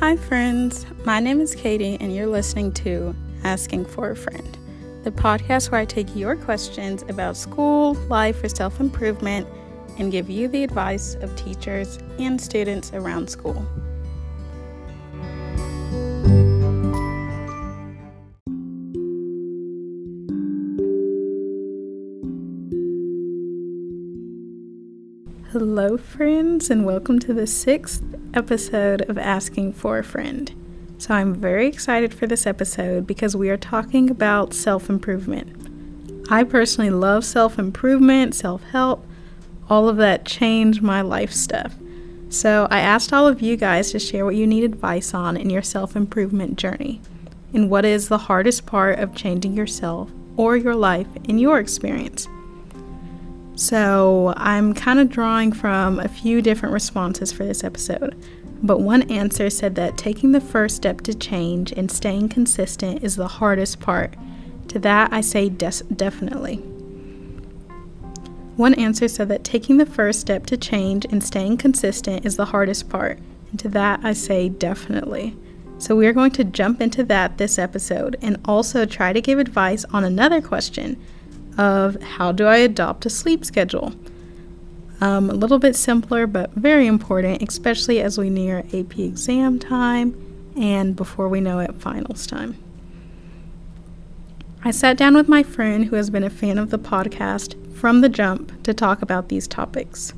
Hi, friends. My name is Katie, and you're listening to Asking for a Friend, the podcast where I take your questions about school, life, or self improvement and give you the advice of teachers and students around school. Hello, friends, and welcome to the sixth episode of Asking for a Friend. So, I'm very excited for this episode because we are talking about self improvement. I personally love self improvement, self help, all of that change my life stuff. So, I asked all of you guys to share what you need advice on in your self improvement journey and what is the hardest part of changing yourself or your life in your experience. So I'm kind of drawing from a few different responses for this episode. But one answer said that taking the first step to change and staying consistent is the hardest part. To that, I say des- definitely. One answer said that taking the first step to change and staying consistent is the hardest part. And to that, I say definitely. So, we are going to jump into that this episode and also try to give advice on another question of how do I adopt a sleep schedule. Um, a little bit simpler, but very important, especially as we near AP exam time and before we know it, finals time. I sat down with my friend who has been a fan of the podcast from the jump to talk about these topics.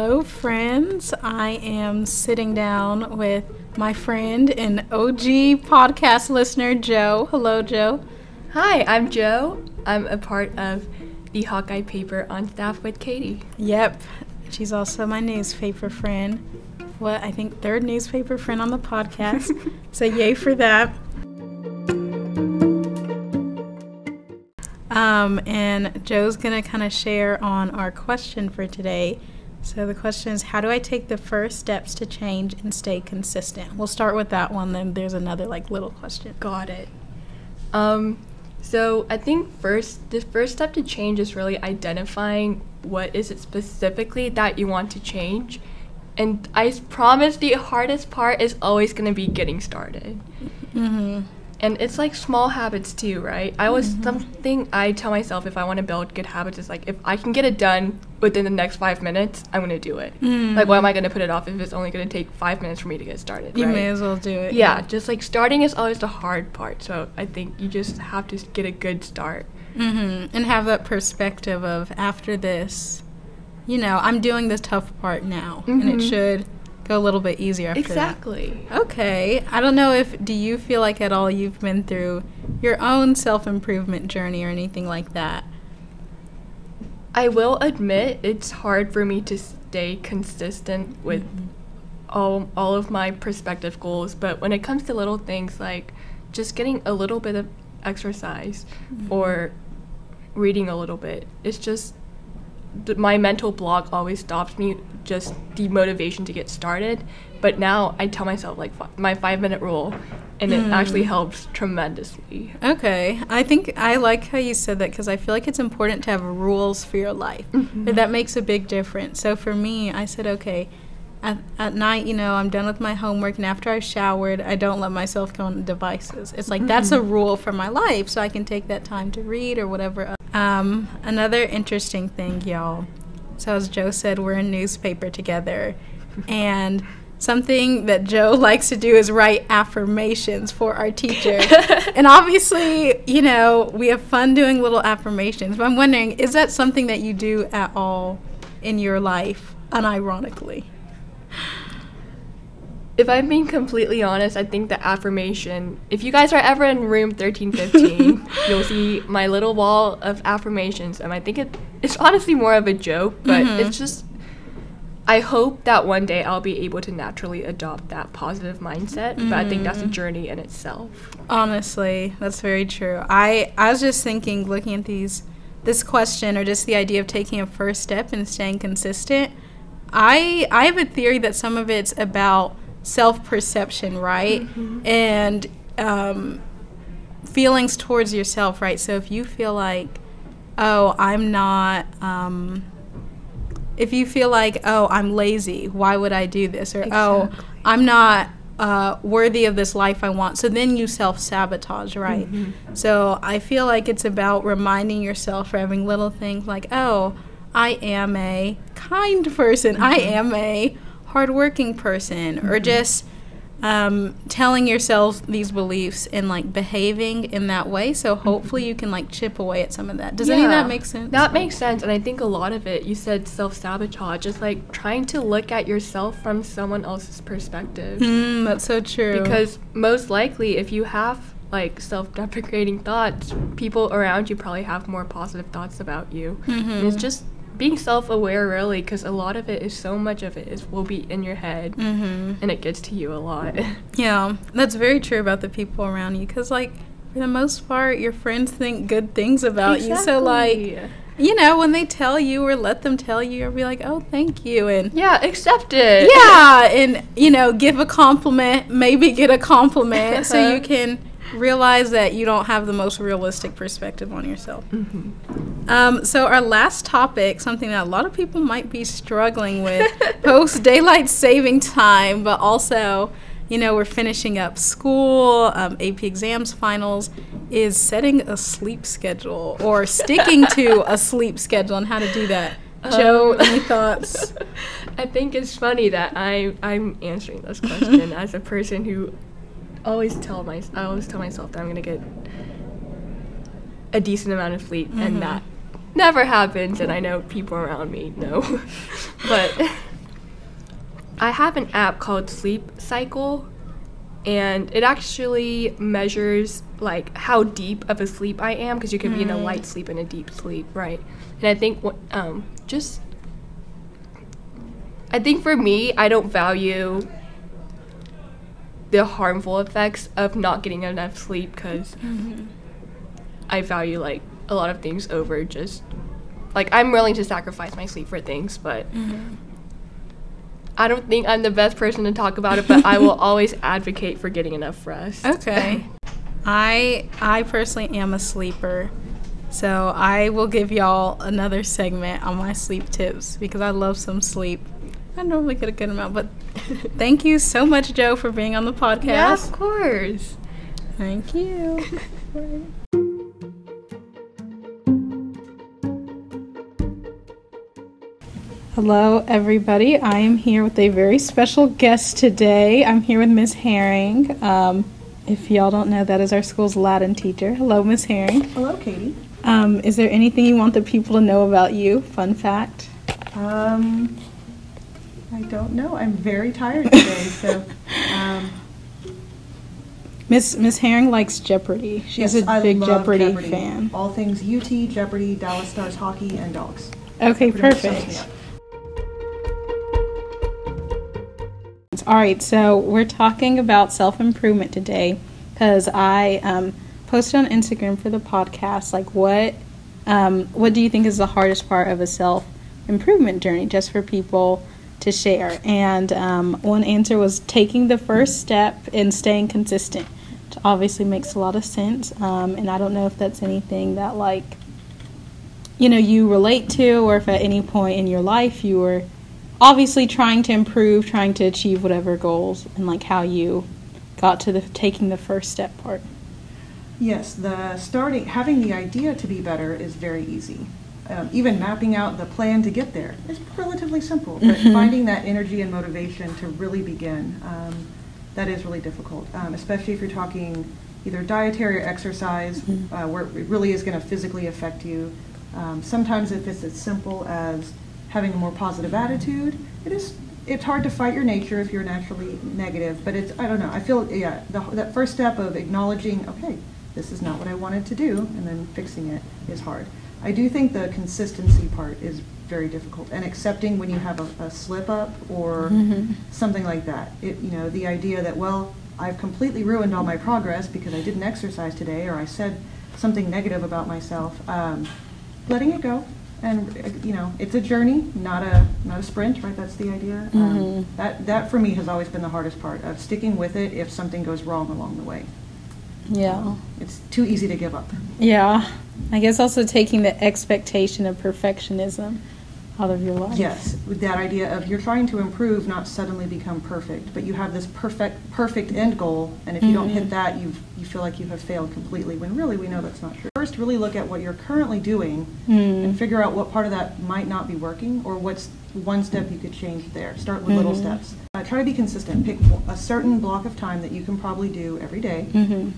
Hello, friends. I am sitting down with my friend and OG podcast listener, Joe. Hello, Joe. Hi, I'm Joe. I'm a part of the Hawkeye paper on staff with Katie. Yep. She's also my newspaper friend. What, I think third newspaper friend on the podcast. so, yay for that. Um, and Joe's going to kind of share on our question for today so the question is how do I take the first steps to change and stay consistent? We'll start with that one then there's another like little question. Got it. Um so I think first the first step to change is really identifying what is it specifically that you want to change. And I promise the hardest part is always going to be getting started. Mhm and it's like small habits too, right? I was mm-hmm. something I tell myself if I want to build good habits is like if I can get it done within the next five minutes, I'm gonna do it. Mm. Like why am I gonna put it off if it's only gonna take five minutes for me to get started? You right? may as well do it. Yeah, yeah, just like starting is always the hard part. So I think you just have to get a good start. Mm-hmm. And have that perspective of after this, you know, I'm doing the tough part now, mm-hmm. and it mm-hmm. should go a little bit easier after exactly. That. Okay. I don't know if do you feel like at all you've been through your own self-improvement journey or anything like that? I will admit it's hard for me to stay consistent with mm-hmm. all all of my perspective goals, but when it comes to little things like just getting a little bit of exercise mm-hmm. or reading a little bit, it's just my mental block always stops me just the motivation to get started but now i tell myself like f- my five minute rule and it mm. actually helps tremendously okay i think i like how you said that because i feel like it's important to have rules for your life mm-hmm. that makes a big difference so for me i said okay at, at night you know i'm done with my homework and after i've showered i don't let myself go on devices it's like mm-hmm. that's a rule for my life so i can take that time to read or whatever um, another interesting thing, y'all. So, as Joe said, we're in newspaper together. and something that Joe likes to do is write affirmations for our teacher. and obviously, you know, we have fun doing little affirmations. But I'm wondering, is that something that you do at all in your life, unironically? If I'm being completely honest, I think the affirmation, if you guys are ever in room 1315, you'll see my little wall of affirmations. And I think it, it's honestly more of a joke, but mm-hmm. it's just, I hope that one day I'll be able to naturally adopt that positive mindset. Mm-hmm. But I think that's a mm-hmm. journey in itself. Honestly, that's very true. I, I was just thinking, looking at these, this question or just the idea of taking a first step and staying consistent. I, I have a theory that some of it's about self perception, right? Mm-hmm. And um, feelings towards yourself, right? So if you feel like oh, I'm not. Um, if you feel like, oh, I'm lazy, why would I do this? Or, oh, I'm not uh, worthy of this life I want. So then you self sabotage, right? Mm-hmm. So I feel like it's about reminding yourself for having little things like, oh, I am a kind person, I Mm-hmm. am a hardworking person, or just um, telling yourself these beliefs and like behaving in that way. So hopefully you can like chip away at some of that. Does any of that make sense? That makes sense, and I think a lot of it, you said self sabotage, is like trying to look at yourself from someone else's perspective. Mm, that's so true. Because most likely, if you have like self deprecating thoughts, people around you probably have more positive thoughts about you. And it's Mhm. just being self aware, really, because a lot of it is so much of it is will be in your head. hmm And it gets to you a lot. Yeah, that's very true about the people around you. Because like for the most part, your friends think good things about you. So like you know when they tell you or let them tell you, or be like, oh, thank you, and yeah, accept it. yeah, and you know, give a compliment, maybe get a compliment, so you can realize that you don't have the most realistic perspective on yourself. Mhm. Um, so our last topic, something that a lot of people might be struggling with post daylight saving time, but also, you know, we're finishing up school, um, AP exams, finals, is setting a sleep schedule or sticking to a sleep schedule and how to do that. Joe, Um, any thoughts? I think it's funny that I I'm answering this question as a person who always tell my I always tell myself that I'm gonna get a decent amount of sleep, Mhm. and that never happens. And I know people around me know, but I have an app called Sleep Cycle, and it actually measures like how deep of a sleep I am because you can be in a Mm. light sleep and a deep sleep, right? And I think what um just I think for me, I don't value the harmful effects of not getting enough sleep because Mhm. I value like a lot of things over just like I'm willing to sacrifice my sleep for things, but Mhm. I don't think I'm the best person to talk about it, but I will always advocate for getting enough rest. Okay. I I personally am a sleeper. So I will give y'all another segment on my sleep tips because I love some sleep. I normally get a good amount, but thank you so much, Joe, for being on the podcast. Yeah, of course. Thank you. Hello, everybody. I am here with a very special guest today. I'm here with Miss Herring. Um, if y'all don't know, that is our school's Latin teacher. Hello, Miss Herring. Hello, Katie. Um, is there anything you want the people to know about you? Fun fact. Um, I don't know. I'm very tired today, so um, Miss Miss Herring likes Jeopardy. She's yes, a big love Jeopardy, fan. All things UT, Jeopardy, Dallas Stars hockey, and dogs. Okay, Pretty much sums me perfect. All right, so we're talking about self improvement today because I um, posted on Instagram for the podcast. Like, what um, what do you think is the hardest part of a self improvement journey, just for people to share? And um, one answer was taking the first step and staying consistent, which obviously makes a lot of sense. Um, and I don't know if that's anything that like you know you relate to, or if at any point in your life you were obviously trying to improve, trying to achieve whatever goals, and like how you got to the taking the first step part. Yes, the starting, having the idea to be better is very easy. Um, even mapping out the plan to get there is relatively simple, but Mhm. finding that energy and motivation to really begin, um, that is really difficult, um, especially if you're talking either dietary or exercise, Mhm. uh, where it really is going to physically affect you. Um, sometimes if it's as simple as having a more positive attitude, it is. It's hard to fight your nature if you're naturally negative, but it's. I don't know. I feel yeah. The, that first step of acknowledging, okay, this is not what I wanted to do, and then fixing it is hard. I do think the consistency part is very difficult, and accepting when you have a, a slip up or Mhm. something like that. It, you know, the idea that well, I've completely ruined all my progress because I didn't exercise today, or I said something negative about myself. Um, letting it go, and uh, you know, it's a journey, not a not a sprint, right? That's the idea. Mhm. Um, that that for me has always been the hardest part of sticking with it if something goes wrong along the way. Yeah. It's too easy to give up. Yeah. I guess also taking the expectation of perfectionism out of your life. Yes, with that idea of you're trying to improve, not suddenly become perfect, but you have this perfect perfect end goal, and if you don't hit mm-hmm. that, you you feel like you have failed completely. When really we know that's not true. First, really look at what you're currently doing mm-hmm. and figure out what part of that might not be working, or what's one step you could change there. Start with little mm-hmm. steps. Uh, try to be consistent. Pick a certain block of time that you can probably do every day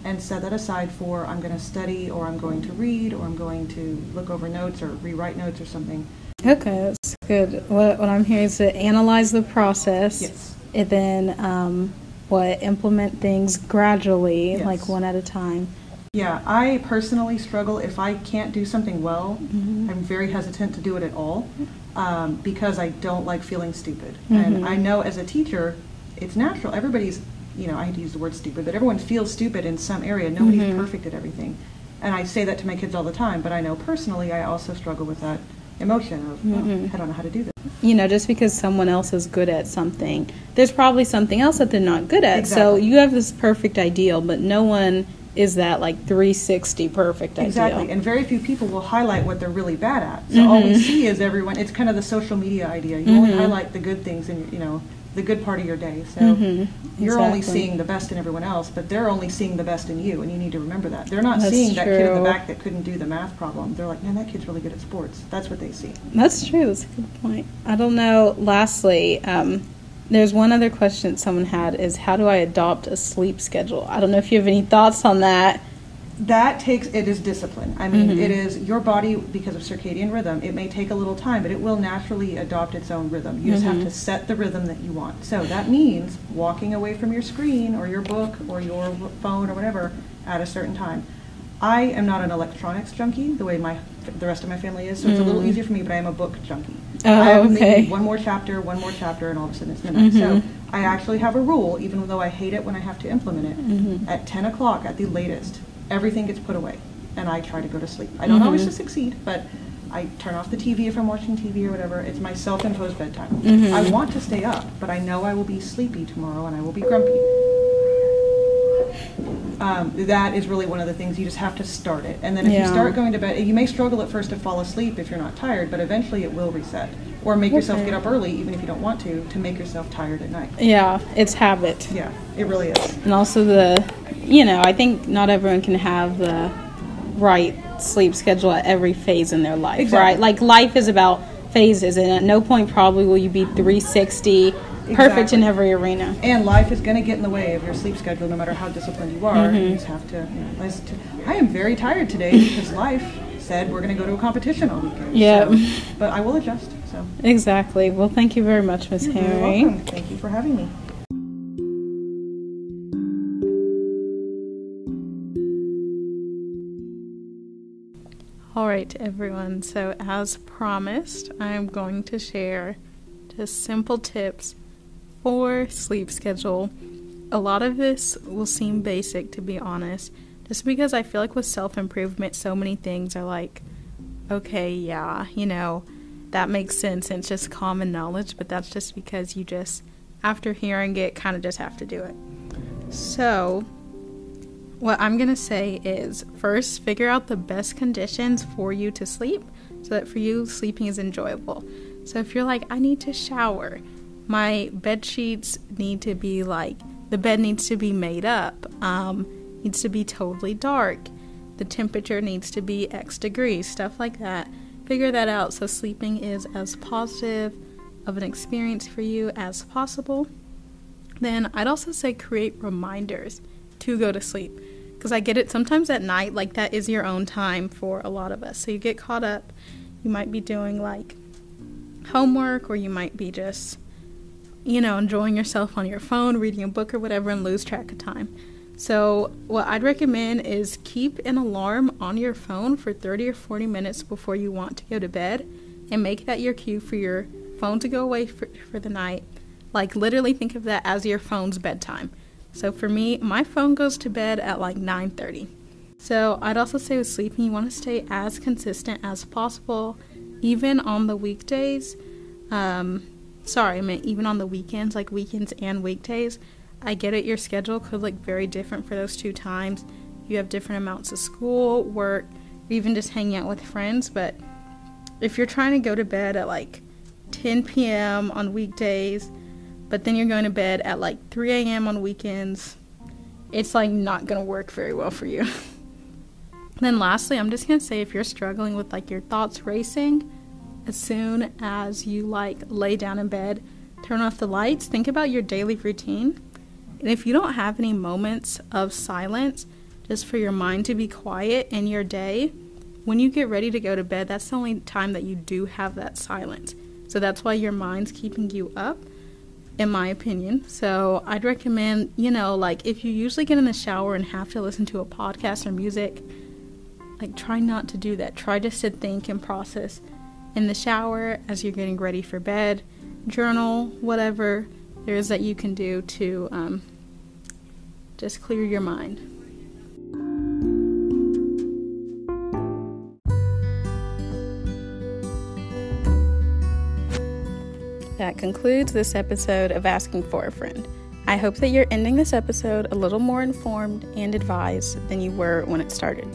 and set that aside for I'm going to study, or I'm going to read, or I'm going to look over notes, or rewrite notes, or something. Okay, that's good. What, what I'm hearing is to analyze the process. Yes. And then um, what implement things gradually, Yes. like one at a time. Yeah, I personally struggle if I can't do something well. Mm-hmm. I'm very hesitant to do it at all um, because I don't like feeling stupid. Mm-hmm. And I know as a teacher, it's natural. Everybody's, you know, I hate to use the word stupid, but everyone feels stupid in some area. Nobody's Mm-hmm. perfect at everything. And I say that to my kids all the time, but I know personally I also struggle with that emotion of, Mm-hmm. oh, I don't know how to do this. You know, just because someone else is good at something, there's probably something else that they're not good at. So you have this perfect ideal, but no one is that like 360 perfect ideal. Exactly, and very few people will highlight what they're really bad at. So all we see is everyone. It's kind of the social media idea. You only highlight the good things and you know the good part of your day. So you're only seeing the best in everyone else, but they're only seeing the best in you, and you need to remember that. They're not That's seeing that kid in the back that couldn't do the math problem. They're like, man, that kid's really good at sports. That's what they see. That's true. That's a good point. I don't know. Lastly, um, there's one other question someone had is how do I adopt a sleep schedule? I don't know if you have any thoughts on that. That takes it is discipline i mean Mm-hmm. it is your body because of circadian rhythm it may take a little time but it will naturally adopt its own rhythm you just Mm-hmm. have to set the rhythm that you want so that means walking away from your screen or your book or your phone or whatever at a certain time i am not an electronics junkie the way my the rest of my family is so it's a little easier for me but i am a book junkie Mm. Oh, I have okay. one more chapter one more chapter and all of a sudden it's midnight so Mm-hmm. i actually have a rule even though i hate it when i have to implement it Mm-hmm. at 10 o'clock at the latest everything gets put away and I try to go to sleep. I don't always Mm-hmm. succeed, but I turn off the TV if I'm watching TV or whatever. It's my self-imposed bedtime. Mm-hmm. I want to stay up, but I know I will be sleepy tomorrow and I will be grumpy. Um, that is really one of the things you just have to start it. And then if you start going to bed, you may struggle at first to fall asleep if you're not tired, but eventually it will reset. Or make yourself get up early, even if you don't want to, to make yourself tired at night. Yeah, it's habit. Yeah, it really is. And also the, you know, I think not everyone can have the right sleep schedule at every phase in their life, Exactly. right? Like life is about phases, and at no point probably will you be 360 perfect in every arena. And life is going to get in the way of your sleep schedule, no matter how disciplined you are. Mm-hmm. You just have to. You know, to- I am very tired today because life said we're going to go to a competition all weekend. Yeah. So, but I will adjust. So. Exactly. Well, thank you very much, Miss You're Harry. welcome. Thank you for having me. All right, everyone. So, as promised, I'm going to share just simple tips for sleep schedule. A lot of this will seem basic, to be honest, just because I feel like with self improvement, so many things are like, okay, yeah, you know, that makes sense. It's just common knowledge, but that's just because you just, after hearing it, kind of just have to do it. So, what I'm going to say is first, figure out the best conditions for you to sleep so that for you, sleeping is enjoyable. So, if you're like, I need to shower, my bed sheets need to be like, the bed needs to be made up, um, needs to be totally dark, the temperature needs to be X degrees, stuff like that. Figure that out so sleeping is as positive of an experience for you as possible. Then I'd also say create reminders to go to sleep. Because I get it sometimes at night, like that is your own time for a lot of us. So you get caught up. You might be doing like homework, or you might be just, you know, enjoying yourself on your phone, reading a book or whatever, and lose track of time. So, what I'd recommend is keep an alarm on your phone for 30 or 40 minutes before you want to go to bed and make that your cue for your phone to go away for, for the night. Like, literally think of that as your phone's bedtime. So, for me, my phone goes to bed at like 9:30. So, I'd also say with sleeping, you want to stay as consistent as possible, even on the weekdays. Um, sorry, I meant even on the weekends, like weekends and weekdays. I get it, your schedule could look very different for those two times. you have different amounts of school, work, even just hanging out with friends. But if you're trying to go to bed at like 10 p.m. on weekdays, but then you're going to bed at like 3 a.m. on weekends, it's like not going to work very well for you. then lastly, I'm just going to say if you're struggling with like your thoughts racing, as soon as you like lay down in bed, turn off the lights, think about your daily routine. And if you don't have any moments of silence, just for your mind to be quiet in your day, when you get ready to go to bed, that's the only time that you do have that silence. So that's why your mind's keeping you up, in my opinion. So I'd recommend, you know, like if you usually get in the shower and have to listen to a podcast or music, like try not to do that. Try just to think and process in the shower as you're getting ready for bed, journal, whatever there is that you can do to um, just clear your mind. Concludes this episode of Asking for a Friend. I hope that you're ending this episode a little more informed and advised than you were when it started.